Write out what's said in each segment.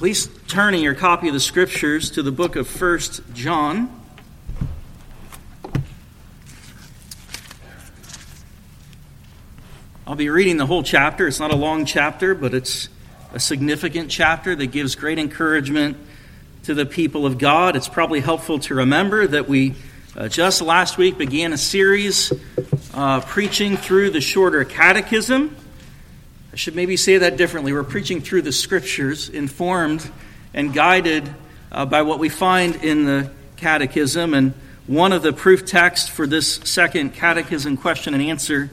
Please turn in your copy of the scriptures to the book of First John. I'll be reading the whole chapter. It's not a long chapter, but it's a significant chapter that gives great encouragement to the people of God. It's probably helpful to remember that we uh, just last week began a series uh, preaching through the shorter catechism. I should maybe say that differently. We're preaching through the scriptures, informed and guided uh, by what we find in the catechism. And one of the proof texts for this second catechism question and answer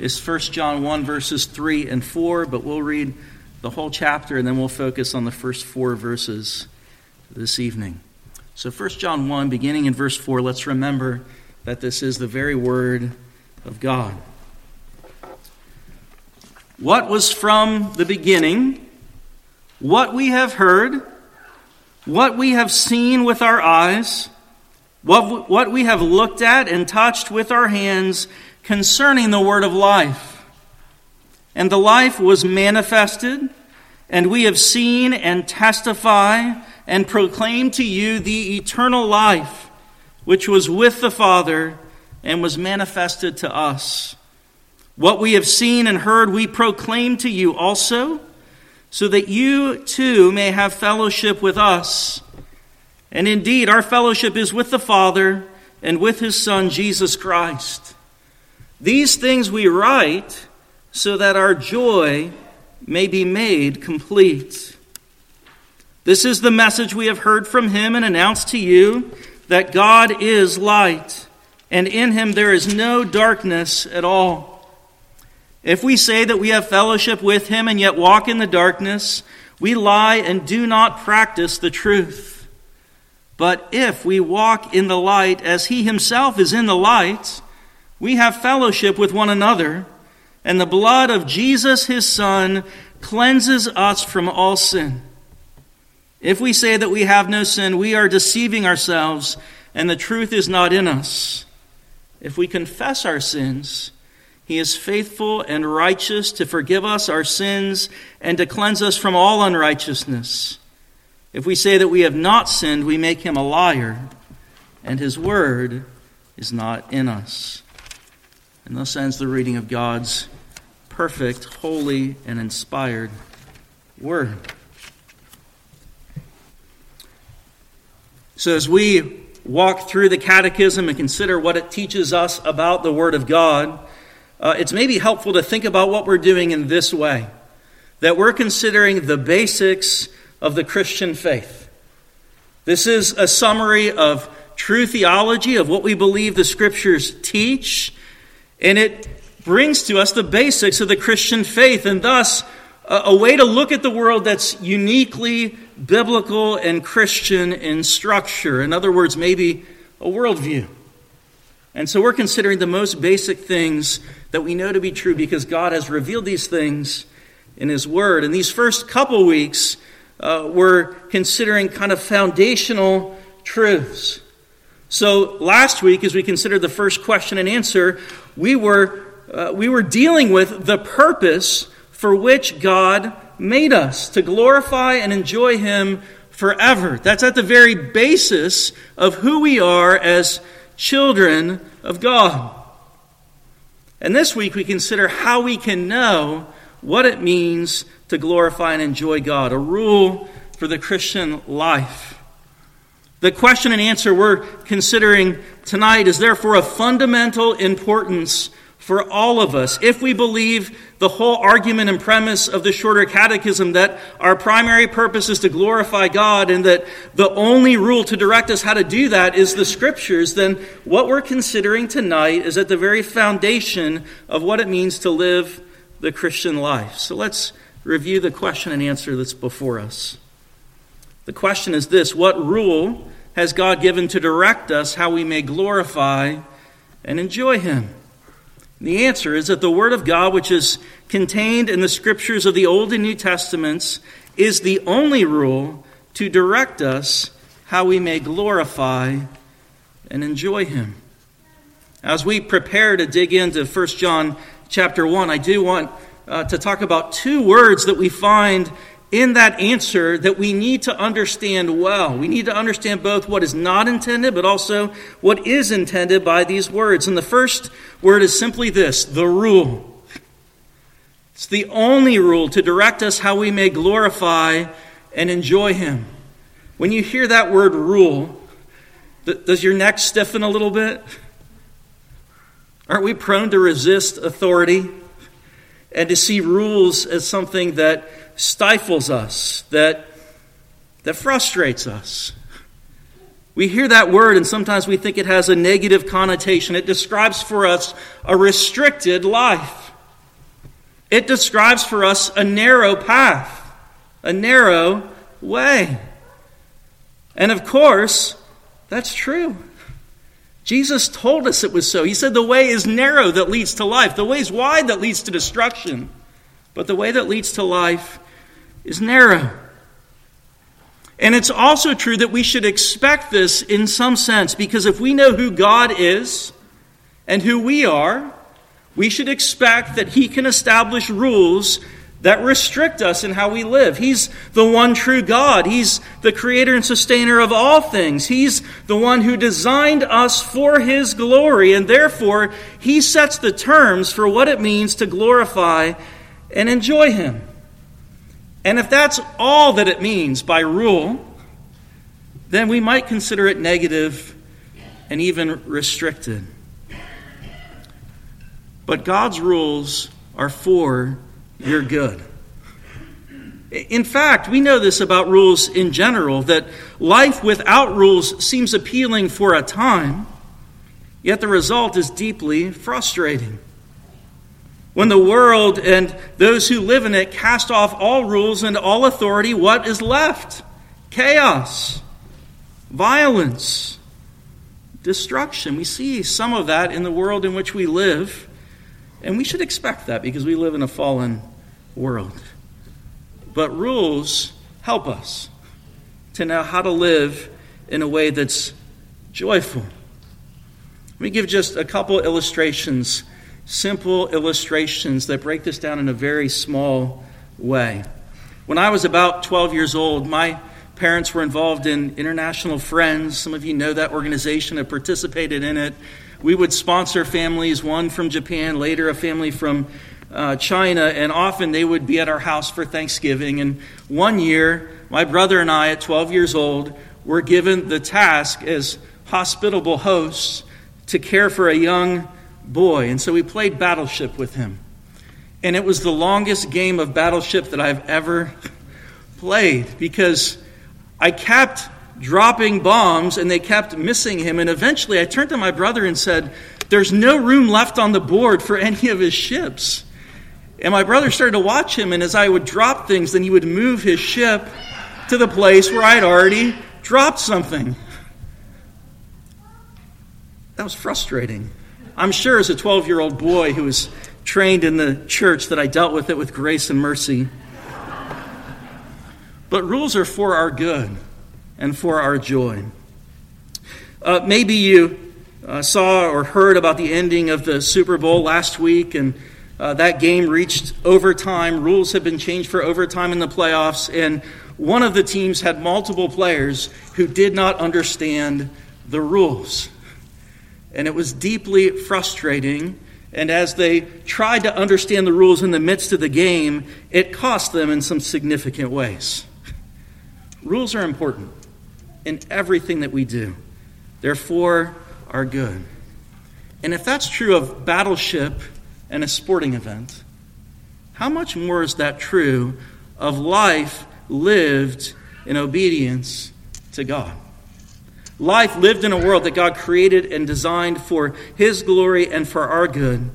is 1 John 1, verses 3 and 4. But we'll read the whole chapter and then we'll focus on the first four verses this evening. So 1 John 1, beginning in verse 4, let's remember that this is the very word of God. What was from the beginning, what we have heard, what we have seen with our eyes, what, what we have looked at and touched with our hands concerning the word of life. And the life was manifested, and we have seen and testify and proclaim to you the eternal life which was with the Father and was manifested to us. What we have seen and heard, we proclaim to you also, so that you too may have fellowship with us. And indeed, our fellowship is with the Father and with his Son, Jesus Christ. These things we write so that our joy may be made complete. This is the message we have heard from him and announced to you that God is light, and in him there is no darkness at all. If we say that we have fellowship with him and yet walk in the darkness, we lie and do not practice the truth. But if we walk in the light as he himself is in the light, we have fellowship with one another, and the blood of Jesus his Son cleanses us from all sin. If we say that we have no sin, we are deceiving ourselves, and the truth is not in us. If we confess our sins, he is faithful and righteous to forgive us our sins and to cleanse us from all unrighteousness. If we say that we have not sinned, we make him a liar, and his word is not in us. And thus ends the reading of God's perfect, holy, and inspired word. So, as we walk through the catechism and consider what it teaches us about the Word of God, uh, it's maybe helpful to think about what we're doing in this way that we're considering the basics of the Christian faith. This is a summary of true theology, of what we believe the Scriptures teach, and it brings to us the basics of the Christian faith, and thus a, a way to look at the world that's uniquely biblical and Christian in structure. In other words, maybe a worldview. And so we're considering the most basic things that we know to be true because God has revealed these things in His Word. And these first couple weeks, uh, we're considering kind of foundational truths. So last week, as we considered the first question and answer, we were, uh, we were dealing with the purpose for which God made us to glorify and enjoy Him forever. That's at the very basis of who we are as children of God. And this week we consider how we can know what it means to glorify and enjoy God, a rule for the Christian life. The question and answer we're considering tonight is therefore of fundamental importance for all of us if we believe the whole argument and premise of the shorter catechism that our primary purpose is to glorify God and that the only rule to direct us how to do that is the scriptures, then what we're considering tonight is at the very foundation of what it means to live the Christian life. So let's review the question and answer that's before us. The question is this What rule has God given to direct us how we may glorify and enjoy Him? The answer is that the Word of God, which is contained in the scriptures of the Old and New Testaments, is the only rule to direct us how we may glorify and enjoy Him. As we prepare to dig into 1 John chapter 1, I do want uh, to talk about two words that we find in that answer that we need to understand well. We need to understand both what is not intended, but also what is intended by these words. And the first word is simply this the rule. It's the only rule to direct us how we may glorify and enjoy Him. When you hear that word rule, does your neck stiffen a little bit? Aren't we prone to resist authority and to see rules as something that stifles us, that, that frustrates us. We hear that word and sometimes we think it has a negative connotation. It describes for us a restricted life. It describes for us a narrow path, a narrow way. And of course, that's true. Jesus told us it was so. He said the way is narrow that leads to life, the way is wide that leads to destruction. But the way that leads to life is narrow. And it's also true that we should expect this in some sense, because if we know who God is and who we are, we should expect that He can establish rules that restrict us in how we live. He's the one true God. He's the creator and sustainer of all things. He's the one who designed us for His glory, and therefore He sets the terms for what it means to glorify and enjoy Him. And if that's all that it means by rule, then we might consider it negative and even restricted. But God's rules are for your good. In fact, we know this about rules in general that life without rules seems appealing for a time, yet the result is deeply frustrating. When the world and those who live in it cast off all rules and all authority, what is left? Chaos, violence, destruction. We see some of that in the world in which we live, and we should expect that because we live in a fallen world. But rules help us to know how to live in a way that's joyful. Let me give just a couple illustrations simple illustrations that break this down in a very small way. When I was about 12 years old, my parents were involved in International Friends. Some of you know that organization, have participated in it. We would sponsor families, one from Japan, later a family from uh, China, and often they would be at our house for Thanksgiving. And one year, my brother and I, at 12 years old, were given the task as hospitable hosts to care for a young boy. And so we played Battleship with him. And it was the longest game of Battleship that I've ever played because I kept dropping bombs and they kept missing him. And eventually I turned to my brother and said, There's no room left on the board for any of his ships. And my brother started to watch him, and as I would drop things, then he would move his ship to the place where I'd already dropped something. That was frustrating. I'm sure as a 12 year old boy who was trained in the church that I dealt with it with grace and mercy. But rules are for our good and for our joy. Uh, maybe you uh, saw or heard about the ending of the Super Bowl last week, and uh, that game reached overtime. Rules have been changed for overtime in the playoffs, and one of the teams had multiple players who did not understand the rules and it was deeply frustrating. And as they tried to understand the rules in the midst of the game, it cost them in some significant ways. rules are important in everything that we do, therefore, are good. And if that's true of battleship and a sporting event, how much more is that true of life lived in obedience to God? Life lived in a world that God created and designed for His glory and for our good,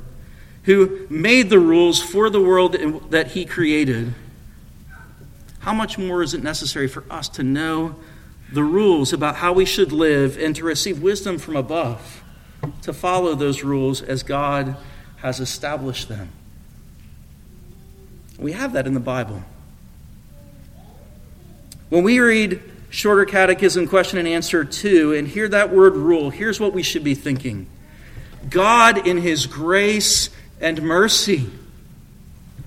who made the rules for the world that He created, how much more is it necessary for us to know the rules about how we should live and to receive wisdom from above to follow those rules as God has established them? We have that in the Bible. When we read Shorter Catechism question and answer 2, and hear that word rule. Here's what we should be thinking God, in His grace and mercy,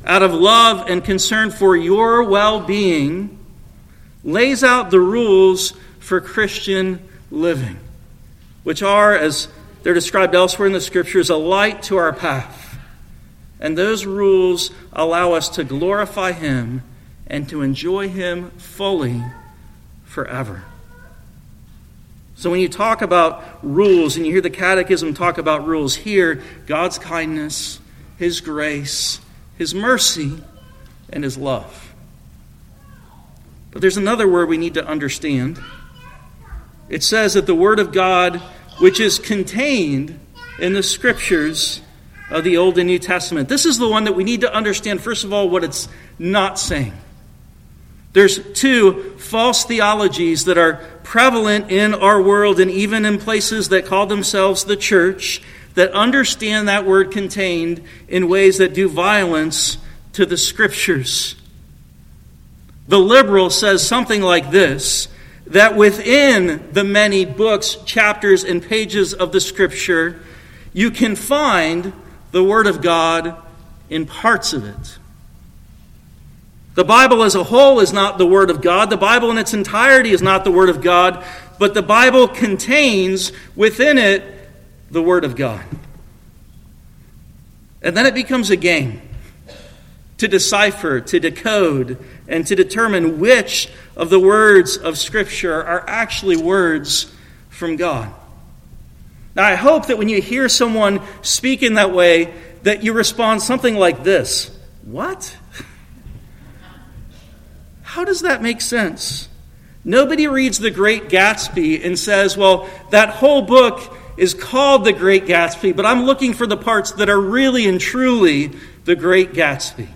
out of love and concern for your well being, lays out the rules for Christian living, which are, as they're described elsewhere in the scriptures, a light to our path. And those rules allow us to glorify Him and to enjoy Him fully forever. So when you talk about rules and you hear the Catechism talk about rules, here, God's kindness, His grace, His mercy, and His love. But there's another word we need to understand. It says that the Word of God, which is contained in the Scriptures of the Old and New Testament, this is the one that we need to understand, first of all, what it's not saying. There's two false theologies that are prevalent in our world and even in places that call themselves the church that understand that word contained in ways that do violence to the scriptures. The liberal says something like this that within the many books, chapters, and pages of the scripture, you can find the Word of God in parts of it. The Bible as a whole is not the Word of God. The Bible in its entirety is not the Word of God, but the Bible contains within it the Word of God. And then it becomes a game to decipher, to decode, and to determine which of the words of Scripture are actually words from God. Now, I hope that when you hear someone speak in that way, that you respond something like this What? How does that make sense? Nobody reads The Great Gatsby and says, well, that whole book is called The Great Gatsby, but I'm looking for the parts that are really and truly The Great Gatsby.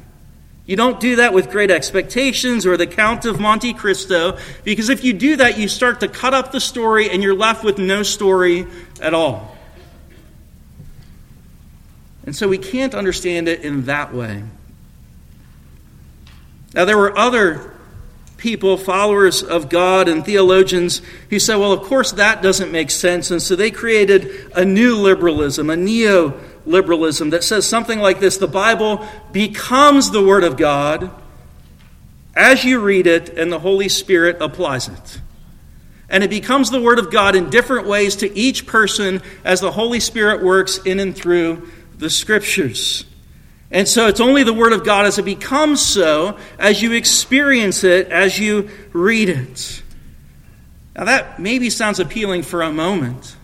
You don't do that with Great Expectations or The Count of Monte Cristo, because if you do that, you start to cut up the story and you're left with no story at all. And so we can't understand it in that way. Now, there were other people, followers of God and theologians, who said, well, of course that doesn't make sense. And so they created a new liberalism, a neo liberalism that says something like this The Bible becomes the Word of God as you read it, and the Holy Spirit applies it. And it becomes the Word of God in different ways to each person as the Holy Spirit works in and through the Scriptures. And so it's only the Word of God as it becomes so as you experience it, as you read it. Now, that maybe sounds appealing for a moment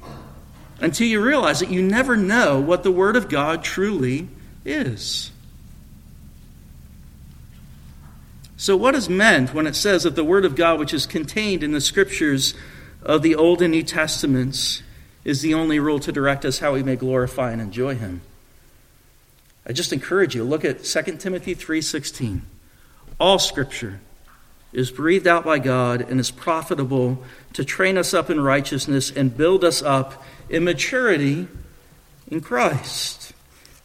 until you realize that you never know what the Word of God truly is. So, what is meant when it says that the Word of God, which is contained in the Scriptures of the Old and New Testaments, is the only rule to direct us how we may glorify and enjoy Him? I just encourage you, look at 2 Timothy 3:16. All scripture is breathed out by God and is profitable to train us up in righteousness and build us up in maturity in Christ.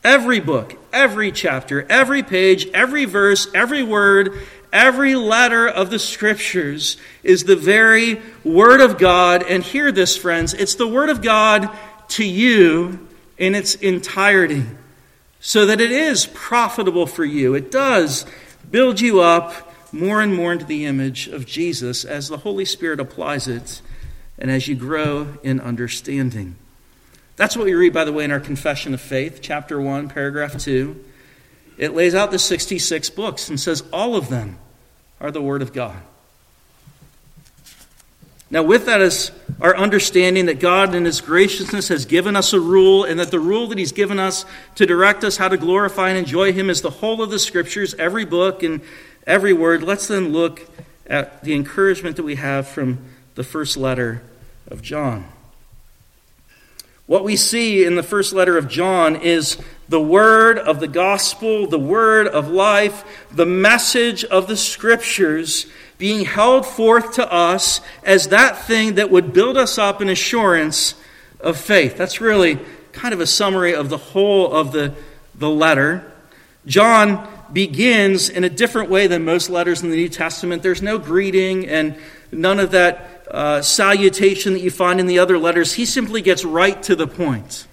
Every book, every chapter, every page, every verse, every word, every letter of the scriptures is the very word of God. And hear this, friends, it's the word of God to you in its entirety so that it is profitable for you. It does build you up more and more into the image of Jesus as the Holy Spirit applies it and as you grow in understanding. That's what we read, by the way, in our Confession of Faith, chapter 1, paragraph 2. It lays out the 66 books and says all of them are the Word of God. Now, with that is our understanding that God, in His graciousness, has given us a rule, and that the rule that He's given us to direct us how to glorify and enjoy Him is the whole of the Scriptures, every book and every word. Let's then look at the encouragement that we have from the first letter of John. What we see in the first letter of John is the word of the gospel, the word of life, the message of the Scriptures being held forth to us as that thing that would build us up in assurance of faith. That's really kind of a summary of the whole of the, the letter. John begins in a different way than most letters in the New Testament. There's no greeting and none of that uh, salutation that you find in the other letters. He simply gets right to the point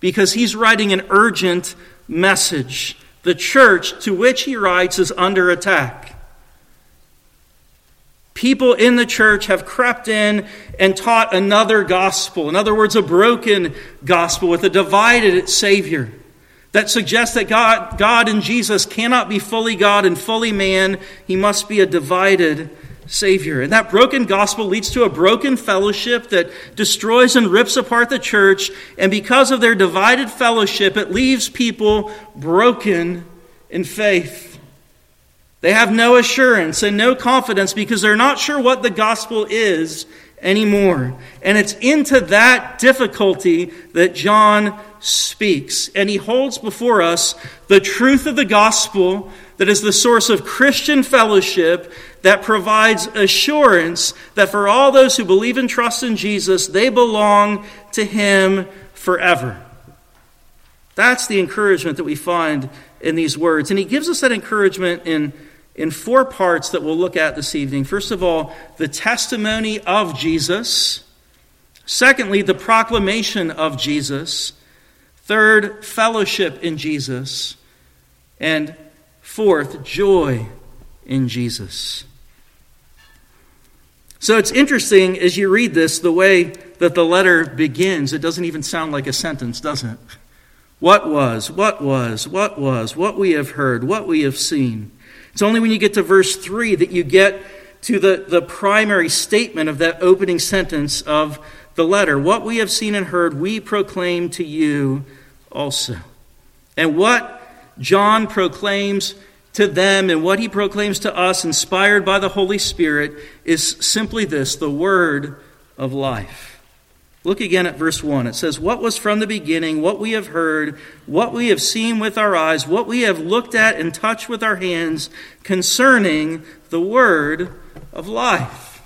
because he's writing an urgent message the church to which he writes is under attack. People in the church have crept in and taught another gospel. In other words, a broken gospel with a divided Savior that suggests that God, God and Jesus cannot be fully God and fully man. He must be a divided Savior. And that broken gospel leads to a broken fellowship that destroys and rips apart the church. And because of their divided fellowship, it leaves people broken in faith. They have no assurance and no confidence because they're not sure what the gospel is anymore. And it's into that difficulty that John speaks. And he holds before us the truth of the gospel that is the source of Christian fellowship that provides assurance that for all those who believe and trust in Jesus, they belong to him forever. That's the encouragement that we find in these words. And he gives us that encouragement in, in four parts that we'll look at this evening. First of all, the testimony of Jesus. Secondly, the proclamation of Jesus. Third, fellowship in Jesus. And fourth, joy in Jesus. So it's interesting as you read this, the way that the letter begins. It doesn't even sound like a sentence, does it? What was, what was, what was, what we have heard, what we have seen. It's only when you get to verse 3 that you get to the, the primary statement of that opening sentence of the letter. What we have seen and heard, we proclaim to you also. And what John proclaims to them and what he proclaims to us, inspired by the Holy Spirit, is simply this the word of life. Look again at verse 1. It says, What was from the beginning, what we have heard, what we have seen with our eyes, what we have looked at and touched with our hands concerning the word of life.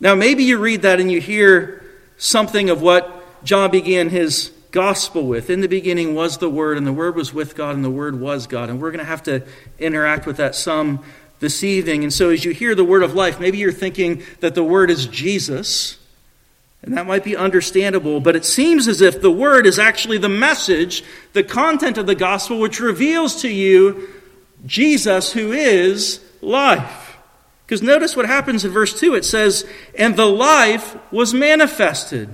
Now, maybe you read that and you hear something of what John began his gospel with. In the beginning was the Word, and the Word was with God, and the Word was God. And we're going to have to interact with that some this evening. And so, as you hear the word of life, maybe you're thinking that the Word is Jesus. And that might be understandable, but it seems as if the word is actually the message, the content of the gospel, which reveals to you Jesus, who is life. Because notice what happens in verse 2. It says, And the life was manifested.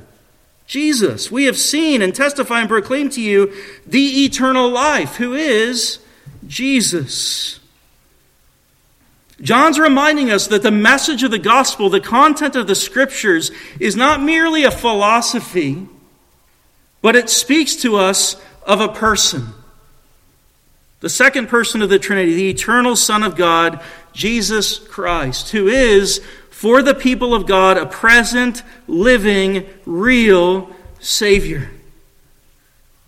Jesus, we have seen and testify and proclaim to you the eternal life, who is Jesus. John's reminding us that the message of the gospel, the content of the scriptures, is not merely a philosophy, but it speaks to us of a person. The second person of the Trinity, the eternal Son of God, Jesus Christ, who is, for the people of God, a present, living, real Savior.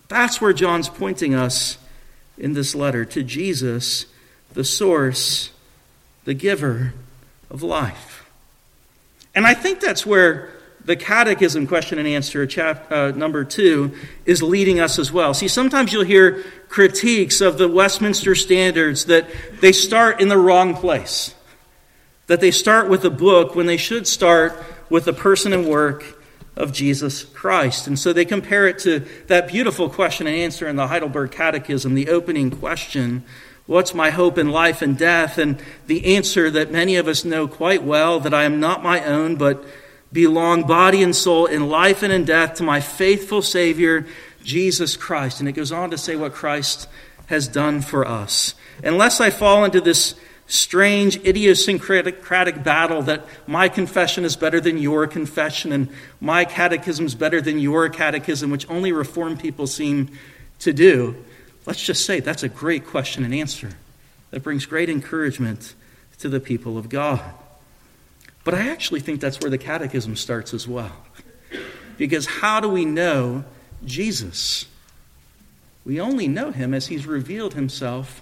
That's where John's pointing us in this letter to Jesus, the source the giver of life. And I think that's where the catechism question and answer, chapter, uh, number two, is leading us as well. See, sometimes you'll hear critiques of the Westminster Standards that they start in the wrong place, that they start with a book when they should start with the person and work of Jesus Christ. And so they compare it to that beautiful question and answer in the Heidelberg Catechism, the opening question What's my hope in life and death? And the answer that many of us know quite well that I am not my own, but belong body and soul in life and in death to my faithful Savior, Jesus Christ. And it goes on to say what Christ has done for us. Unless I fall into this strange idiosyncratic battle that my confession is better than your confession and my catechism is better than your catechism, which only Reformed people seem to do. Let's just say that's a great question and answer that brings great encouragement to the people of God. But I actually think that's where the catechism starts as well. Because how do we know Jesus? We only know him as he's revealed himself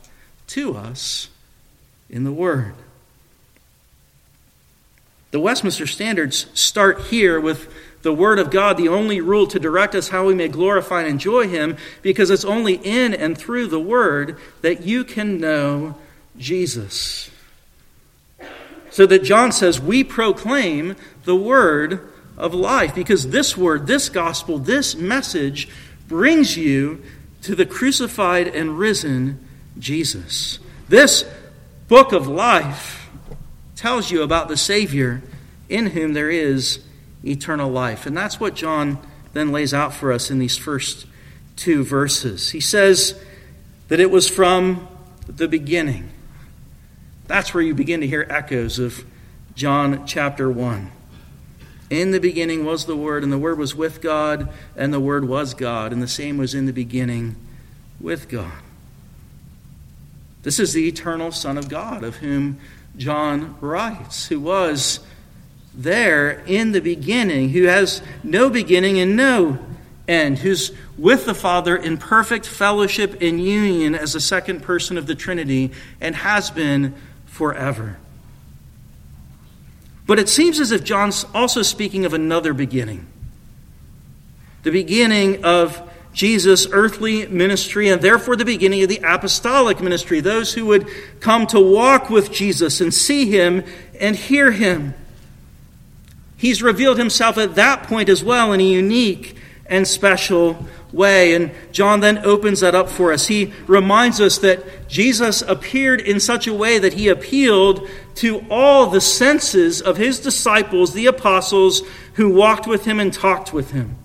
to us in the Word. The Westminster Standards start here with the Word of God, the only rule to direct us how we may glorify and enjoy Him, because it's only in and through the Word that you can know Jesus. So that John says, We proclaim the Word of life, because this Word, this gospel, this message brings you to the crucified and risen Jesus. This book of life tells you about the Savior in whom there is eternal life. And that's what John then lays out for us in these first two verses. He says that it was from the beginning. That's where you begin to hear echoes of John chapter 1. In the beginning was the Word, and the Word was with God, and the Word was God, and the same was in the beginning with God. This is the eternal Son of God, of whom John writes, who was there in the beginning, who has no beginning and no end, who's with the Father in perfect fellowship and union as the second person of the Trinity, and has been forever. But it seems as if John's also speaking of another beginning the beginning of Jesus' earthly ministry, and therefore the beginning of the apostolic ministry, those who would come to walk with Jesus and see him and hear him. He's revealed himself at that point as well in a unique and special way. And John then opens that up for us. He reminds us that Jesus appeared in such a way that he appealed to all the senses of his disciples, the apostles, who walked with him and talked with him.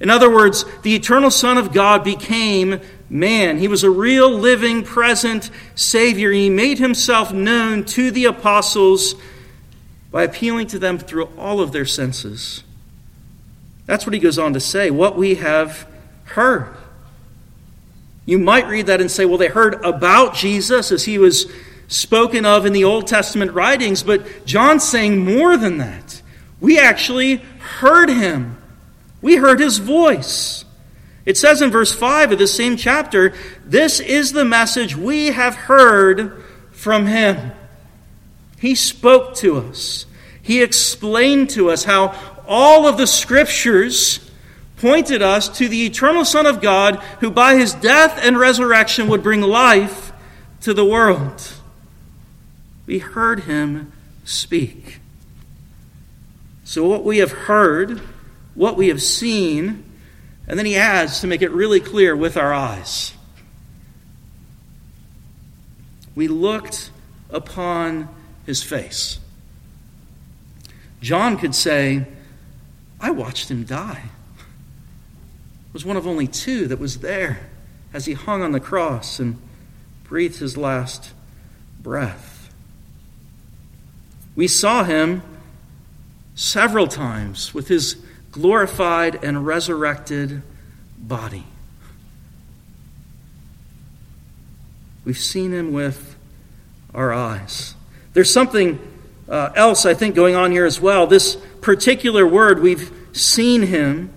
In other words, the eternal Son of God became man. He was a real, living, present Savior. He made himself known to the apostles by appealing to them through all of their senses. That's what he goes on to say. What we have heard. You might read that and say, well, they heard about Jesus as he was spoken of in the Old Testament writings, but John's saying more than that. We actually heard him, we heard his voice. It says in verse 5 of the same chapter, This is the message we have heard from him. He spoke to us. He explained to us how all of the scriptures pointed us to the eternal Son of God who by his death and resurrection would bring life to the world. We heard him speak. So, what we have heard, what we have seen, and then he adds to make it really clear with our eyes. We looked upon his face. John could say, I watched him die was one of only two that was there as he hung on the cross and breathed his last breath. We saw him several times with his glorified and resurrected body. We've seen him with our eyes. There's something uh, else, I think, going on here as well. This particular word, we've seen him,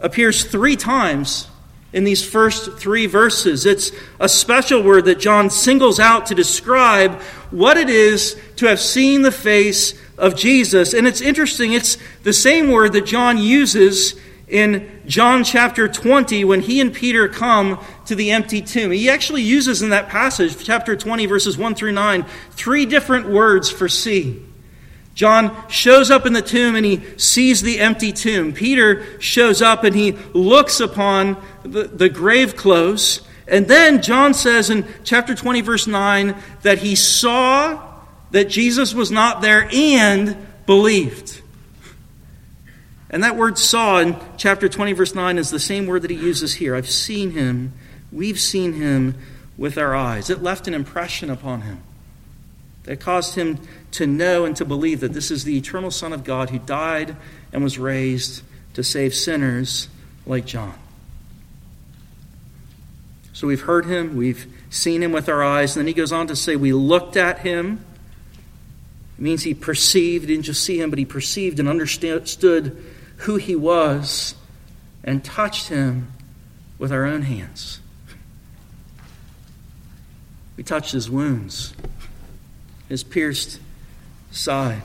appears three times in these first three verses. It's a special word that John singles out to describe what it is to have seen the face of Jesus. And it's interesting, it's the same word that John uses in John chapter 20 when he and Peter come to the empty tomb. He actually uses in that passage, chapter 20, verses 1 through 9, three different words for see. John shows up in the tomb and he sees the empty tomb. Peter shows up and he looks upon the, the grave clothes. And then John says in chapter 20, verse 9, that he saw that Jesus was not there and believed. And that word saw in chapter 20, verse 9 is the same word that he uses here. I've seen him. We've seen him with our eyes. It left an impression upon him that caused him to know and to believe that this is the eternal Son of God who died and was raised to save sinners like John. So we've heard him, we've seen him with our eyes, and then he goes on to say, We looked at him. It means he perceived, didn't just see him, but he perceived and understood who he was and touched him with our own hands. We touched his wounds, his pierced side.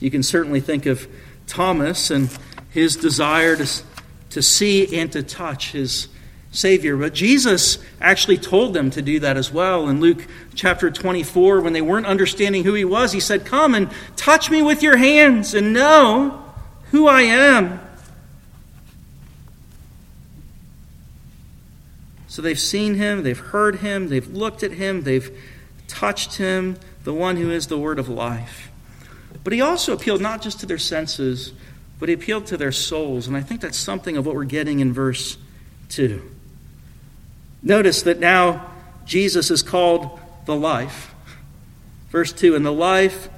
You can certainly think of Thomas and his desire to, to see and to touch his Savior. But Jesus actually told them to do that as well. In Luke chapter 24, when they weren't understanding who he was, he said, Come and touch me with your hands and know who I am. So they've seen him, they've heard him, they've looked at him, they've touched him, the one who is the word of life. But he also appealed not just to their senses, but he appealed to their souls. And I think that's something of what we're getting in verse 2. Notice that now Jesus is called the life. Verse 2 And the life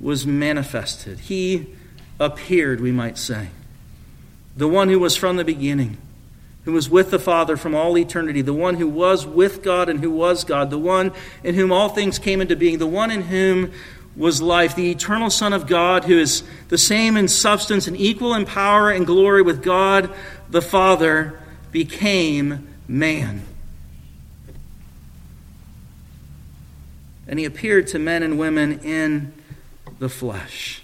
was manifested. He appeared, we might say. The one who was from the beginning, who was with the Father from all eternity, the one who was with God and who was God, the one in whom all things came into being, the one in whom was life, the eternal Son of God, who is the same in substance and equal in power and glory with God the Father, became man. And he appeared to men and women in the flesh.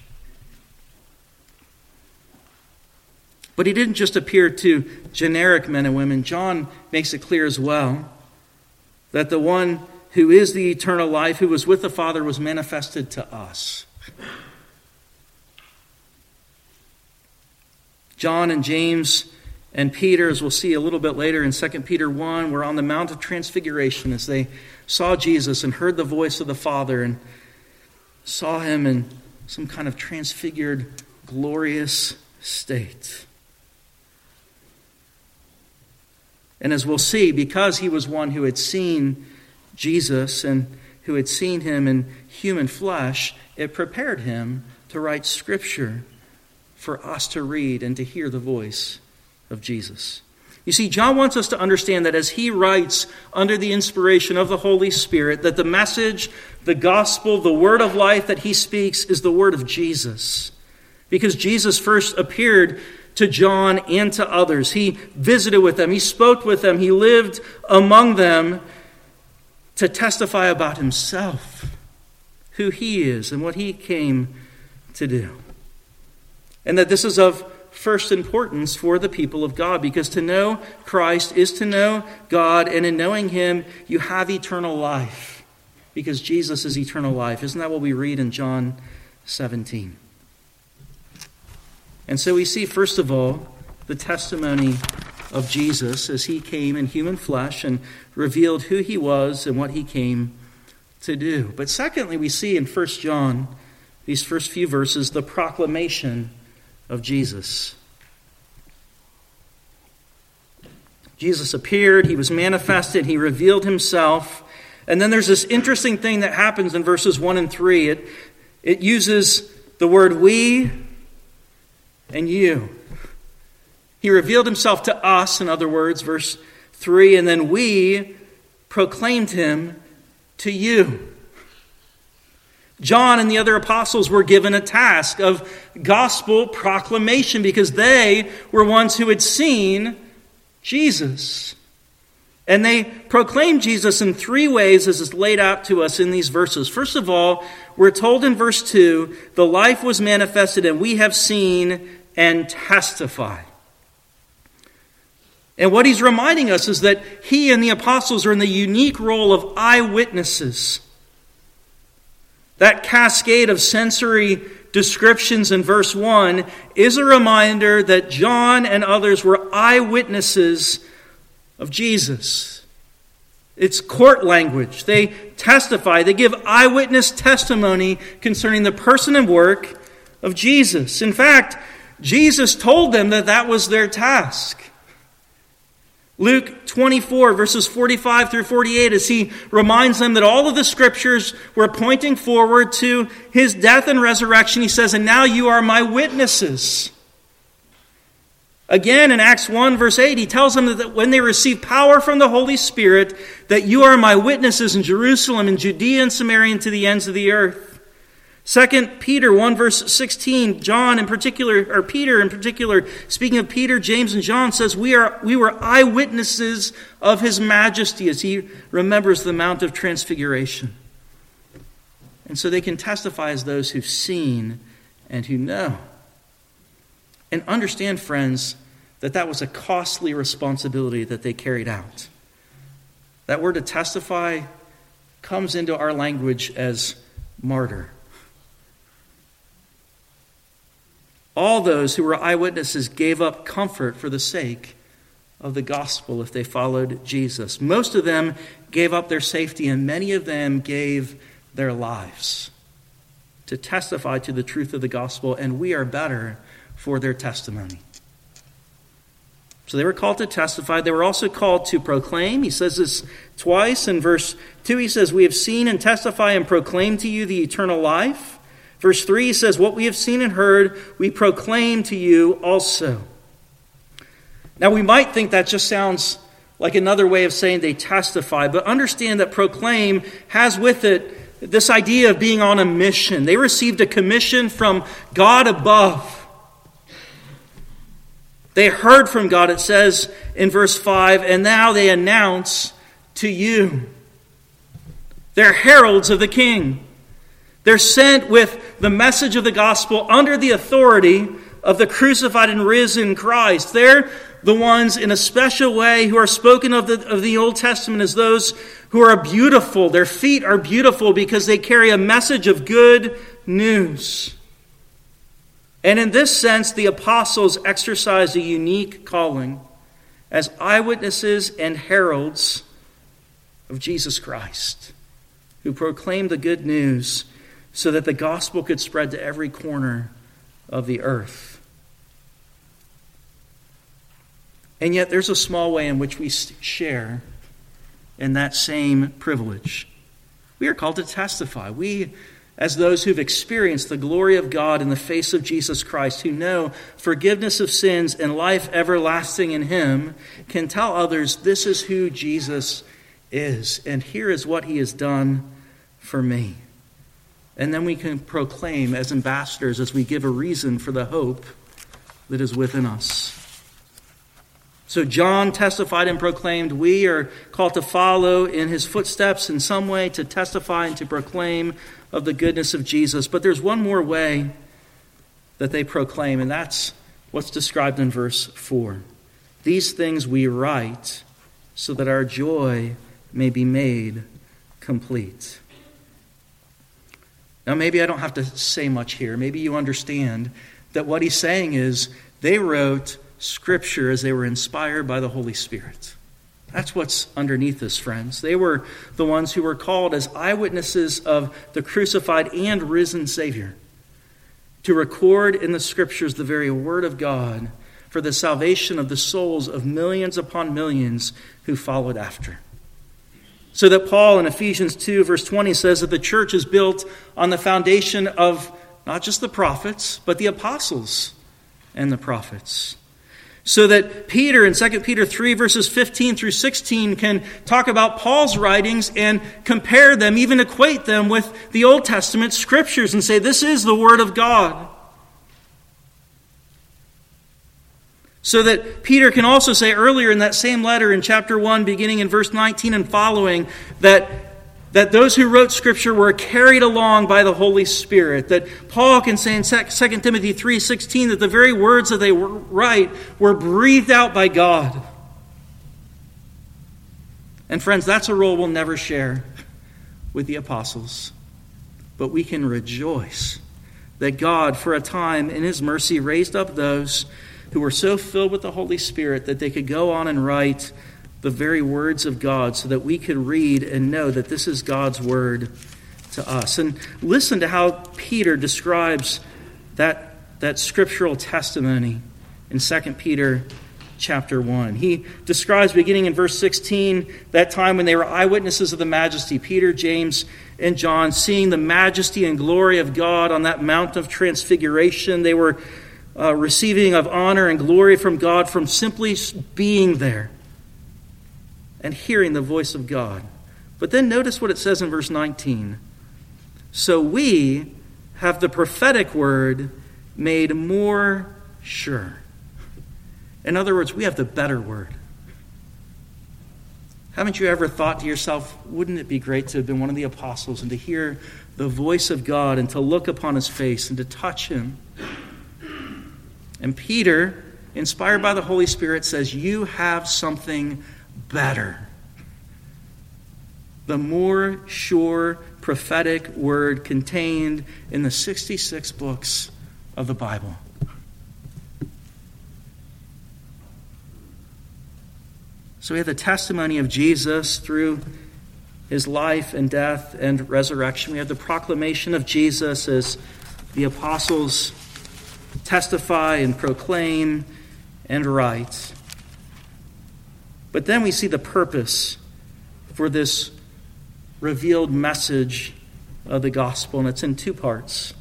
But he didn't just appear to generic men and women. John makes it clear as well that the one who is the eternal life, who was with the Father, was manifested to us. John and James and Peter, as we'll see a little bit later in 2 Peter 1, were on the Mount of Transfiguration as they saw Jesus and heard the voice of the Father and saw him in some kind of transfigured, glorious state. And as we'll see, because he was one who had seen Jesus and who had seen him in human flesh, it prepared him to write Scripture for us to read and to hear the voice of Jesus. You see, John wants us to understand that as he writes under the inspiration of the Holy Spirit, that the message, the gospel, the word of life that he speaks is the word of Jesus. Because Jesus first appeared to John and to others. He visited with them, he spoke with them, he lived among them to testify about himself, who he is, and what he came to do. And that this is of first importance for the people of God because to know Christ is to know God, and in knowing him, you have eternal life because Jesus is eternal life. Isn't that what we read in John 17? And so we see, first of all, the testimony of Jesus as he came in human flesh and revealed who he was and what he came to do. But secondly, we see in 1 John, these first few verses, the proclamation of Jesus. Jesus appeared, he was manifested, he revealed himself. And then there's this interesting thing that happens in verses 1 and 3. It, it uses the word we and you. He revealed himself to us, in other words, verse 3, and then we proclaimed him to you. John and the other apostles were given a task of gospel proclamation because they were ones who had seen Jesus. And they proclaimed Jesus in three ways as is laid out to us in these verses. First of all, we're told in verse 2 the life was manifested, and we have seen and testify. And what he's reminding us is that he and the apostles are in the unique role of eyewitnesses. That cascade of sensory descriptions in verse 1 is a reminder that John and others were eyewitnesses of Jesus. It's court language. They testify, they give eyewitness testimony concerning the person and work of Jesus. In fact, Jesus told them that that was their task. Luke 24, verses 45 through 48, as he reminds them that all of the scriptures were pointing forward to his death and resurrection, he says, And now you are my witnesses. Again, in Acts 1, verse 8, he tells them that when they receive power from the Holy Spirit, that you are my witnesses in Jerusalem, in Judea and Samaria, and to the ends of the earth. Second Peter 1 verse 16, John in particular, or Peter in particular, speaking of Peter, James, and John, says, We are we were eyewitnesses of his majesty as he remembers the Mount of Transfiguration. And so they can testify as those who've seen and who know. And understand, friends, that that was a costly responsibility that they carried out. That word to testify comes into our language as martyr. All those who were eyewitnesses gave up comfort for the sake of the gospel if they followed Jesus. Most of them gave up their safety, and many of them gave their lives to testify to the truth of the gospel, and we are better for their testimony. So they were called to testify. They were also called to proclaim. He says this twice. In verse 2, he says, We have seen and testify and proclaim to you the eternal life. Verse 3 he says, What we have seen and heard, we proclaim to you also. Now, we might think that just sounds like another way of saying they testify, but understand that proclaim has with it this idea of being on a mission. They received a commission from God above. They heard from God, it says in verse 5, and now they announce to you. They're heralds of the king. They're sent with the message of the gospel under the authority of the crucified and risen Christ. They're the ones in a special way who are spoken of the, of the Old Testament as those who are beautiful. Their feet are beautiful because they carry a message of good news. And in this sense, the apostles exercise a unique calling as eyewitnesses and heralds of Jesus Christ, who proclaim the good news so that the gospel could spread to every corner of the earth. And yet, there's a small way in which we share in that same privilege. We are called to testify. We, as those who've experienced the glory of God in the face of Jesus Christ, who know forgiveness of sins and life everlasting in Him, can tell others this is who Jesus is, and here is what He has done for me. And then we can proclaim as ambassadors as we give a reason for the hope that is within us. So John testified and proclaimed. We are called to follow in his footsteps in some way, to testify and to proclaim of the goodness of Jesus. But there's one more way that they proclaim, and that's what's described in verse 4. These things we write so that our joy may be made complete. Now, maybe I don't have to say much here. Maybe you understand that what he's saying is they wrote Scripture as they were inspired by the Holy Spirit. That's what's underneath this, friends. They were the ones who were called as eyewitnesses of the crucified and risen Savior to record in the Scriptures the very Word of God for the salvation of the souls of millions upon millions who followed after. So that Paul in Ephesians 2, verse 20 says that the church is built on the foundation of not just the prophets, but the apostles and the prophets. So that Peter in 2 Peter 3, verses 15 through 16, can talk about Paul's writings and compare them, even equate them with the Old Testament scriptures and say, This is the Word of God. So that Peter can also say earlier in that same letter in chapter 1, beginning in verse 19 and following, that, that those who wrote Scripture were carried along by the Holy Spirit. That Paul can say in 2 Timothy 3.16 that the very words that they write were breathed out by God. And friends, that's a role we'll never share with the apostles. But we can rejoice that God, for a time, in His mercy, raised up those who were so filled with the Holy Spirit that they could go on and write the very words of God so that we could read and know that this is God's word to us. And listen to how Peter describes that, that scriptural testimony in 2 Peter chapter 1. He describes, beginning in verse 16, that time when they were eyewitnesses of the majesty, Peter, James, and John, seeing the majesty and glory of God on that Mount of Transfiguration. They were uh, receiving of honor and glory from God from simply being there and hearing the voice of God. But then notice what it says in verse 19. So we have the prophetic word made more sure. In other words, we have the better word. Haven't you ever thought to yourself, wouldn't it be great to have been one of the apostles and to hear the voice of God and to look upon his face and to touch him? And Peter, inspired by the Holy Spirit, says, You have something better. The more sure prophetic word contained in the 66 books of the Bible. So we have the testimony of Jesus through his life and death and resurrection. We have the proclamation of Jesus as the apostles testify and proclaim and write. But then we see the purpose for this revealed message of the gospel, and it's in two parts.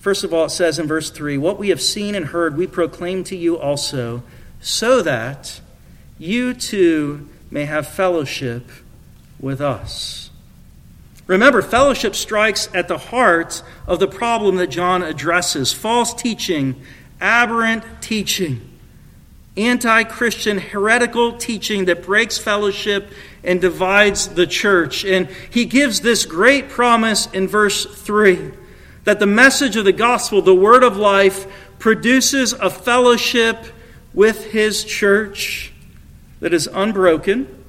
First of all, it says in verse 3 What we have seen and heard, we proclaim to you also, so that you too may have fellowship with us. Remember, fellowship strikes at the heart of the problem that John addresses false teaching, aberrant teaching anti Christian, heretical teaching that breaks fellowship and divides the church. And he gives this great promise in verse 3 that the message of the gospel, the word of life, produces a fellowship with his church that is unbroken.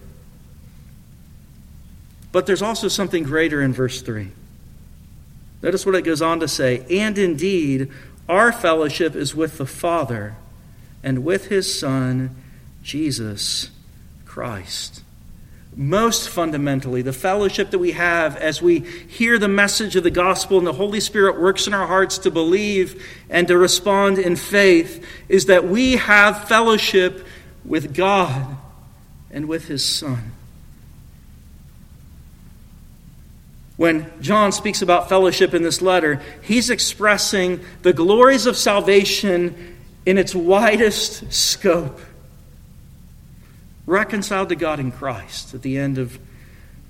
But there's also something greater in verse 3. Notice what it goes on to say. And indeed, our fellowship is with the Father and with his Son, Jesus Christ. Most fundamentally, the fellowship that we have as we hear the message of the gospel and the Holy Spirit works in our hearts to believe and to respond in faith is that we have fellowship with God and with his Son. When John speaks about fellowship in this letter, he's expressing the glories of salvation in its widest scope. Reconciled to God in Christ at the end of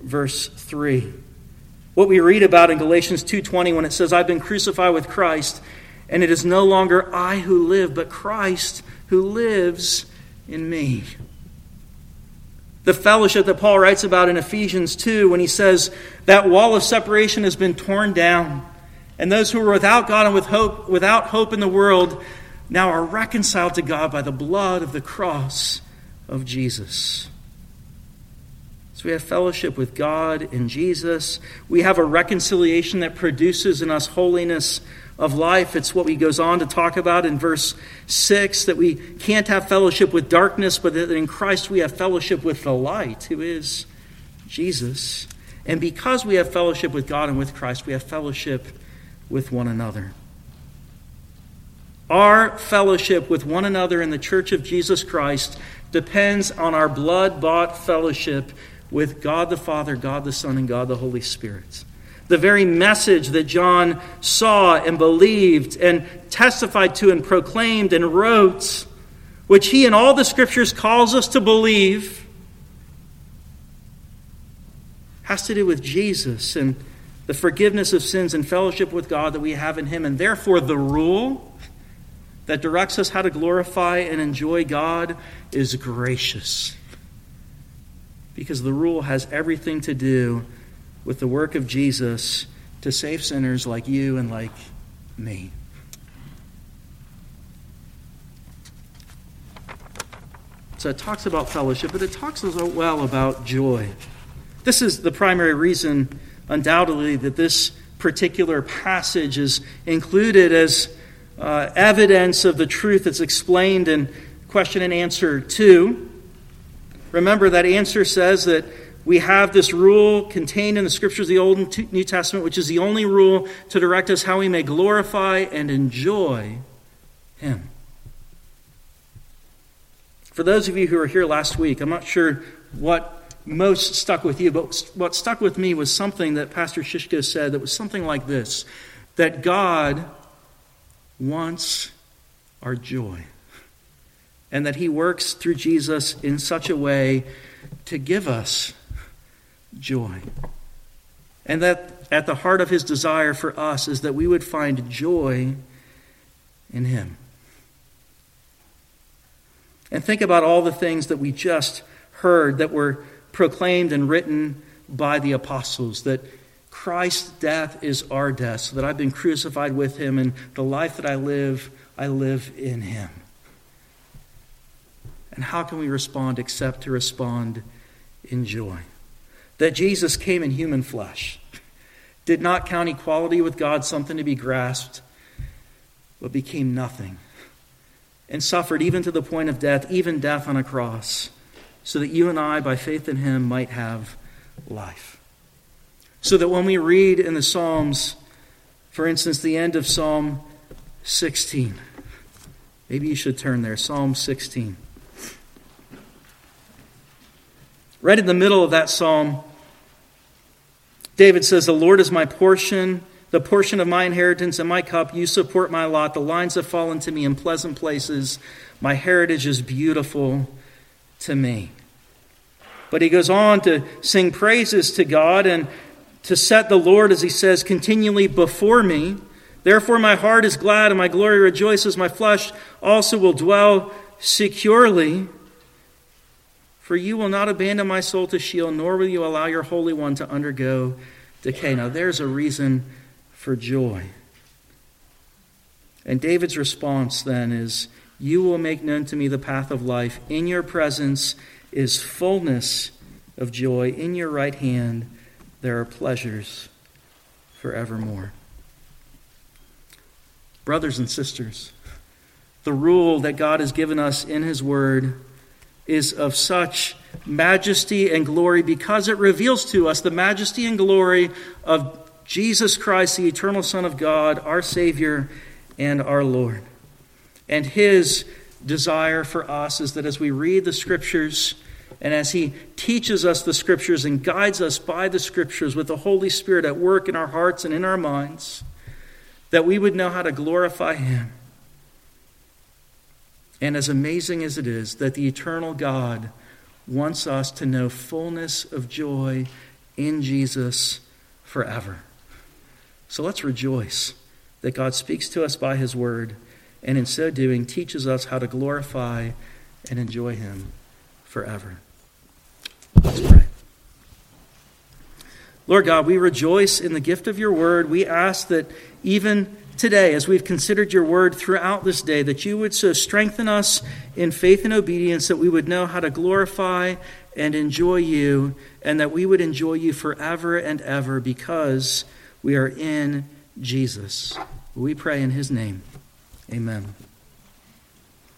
verse 3. What we read about in Galatians 2:20 when it says I've been crucified with Christ and it is no longer I who live but Christ who lives in me. The fellowship that Paul writes about in Ephesians 2 when he says that wall of separation has been torn down and those who were without God and with hope, without hope in the world now are reconciled to God by the blood of the cross of Jesus. So we have fellowship with God in Jesus. We have a reconciliation that produces in us holiness of life. It's what he goes on to talk about in verse 6 that we can't have fellowship with darkness, but that in Christ we have fellowship with the light, who is Jesus. And because we have fellowship with God and with Christ, we have fellowship with one another. Our fellowship with one another in the church of Jesus Christ depends on our blood bought fellowship with God the Father, God the Son, and God the Holy Spirit. The very message that John saw and believed and testified to and proclaimed and wrote, which he in all the scriptures calls us to believe, has to do with Jesus and the forgiveness of sins and fellowship with God that we have in him. And therefore, the rule that directs us how to glorify and enjoy God is gracious. Because the rule has everything to do with the work of Jesus to save sinners like you and like me. So it talks about fellowship, but it talks as well about joy. This is the primary reason, undoubtedly, that this particular passage is included as uh, evidence of the truth that's explained in question and answer 2. Remember, that answer says that we have this rule contained in the scriptures of the Old and New Testament, which is the only rule to direct us how we may glorify and enjoy Him. For those of you who were here last week, I'm not sure what most stuck with you, but what stuck with me was something that Pastor Shishko said that was something like this that God wants our joy. And that he works through Jesus in such a way to give us joy. And that at the heart of his desire for us is that we would find joy in him. And think about all the things that we just heard that were proclaimed and written by the apostles that Christ's death is our death, so that I've been crucified with him, and the life that I live, I live in him. And how can we respond except to respond in joy? That Jesus came in human flesh, did not count equality with God something to be grasped, but became nothing and suffered even to the point of death, even death on a cross, so that you and I, by faith in him, might have life. So that when we read in the Psalms, for instance, the end of Psalm 16, maybe you should turn there, Psalm 16. Right in the middle of that psalm, David says, The Lord is my portion, the portion of my inheritance and my cup. You support my lot. The lines have fallen to me in pleasant places. My heritage is beautiful to me. But he goes on to sing praises to God and to set the Lord, as he says, continually before me. Therefore, my heart is glad and my glory rejoices. My flesh also will dwell securely. For you will not abandon my soul to Sheol, nor will you allow your Holy One to undergo decay. Now, there's a reason for joy. And David's response then is You will make known to me the path of life. In your presence is fullness of joy. In your right hand there are pleasures forevermore. Brothers and sisters, the rule that God has given us in His Word is of such majesty and glory because it reveals to us the majesty and glory of Jesus Christ, the eternal Son of God, our Savior and our Lord. And His desire for us is that as we read the Scriptures, and as He teaches us the Scriptures and guides us by the Scriptures with the Holy Spirit at work in our hearts and in our minds, that we would know how to glorify Him and as amazing as it is that the eternal God wants us to know fullness of joy in Jesus forever. So let's rejoice that God speaks to us by His Word, and in so doing, teaches us how to glorify and enjoy Him forever. Let's pray. Lord God, we rejoice in the gift of your Word. We ask that even today, as we've considered your word throughout this day, that you would so strengthen us in faith and obedience that we would know how to glorify and enjoy you, and that we would enjoy you forever and ever because we are in Jesus. We pray in his name. Amen.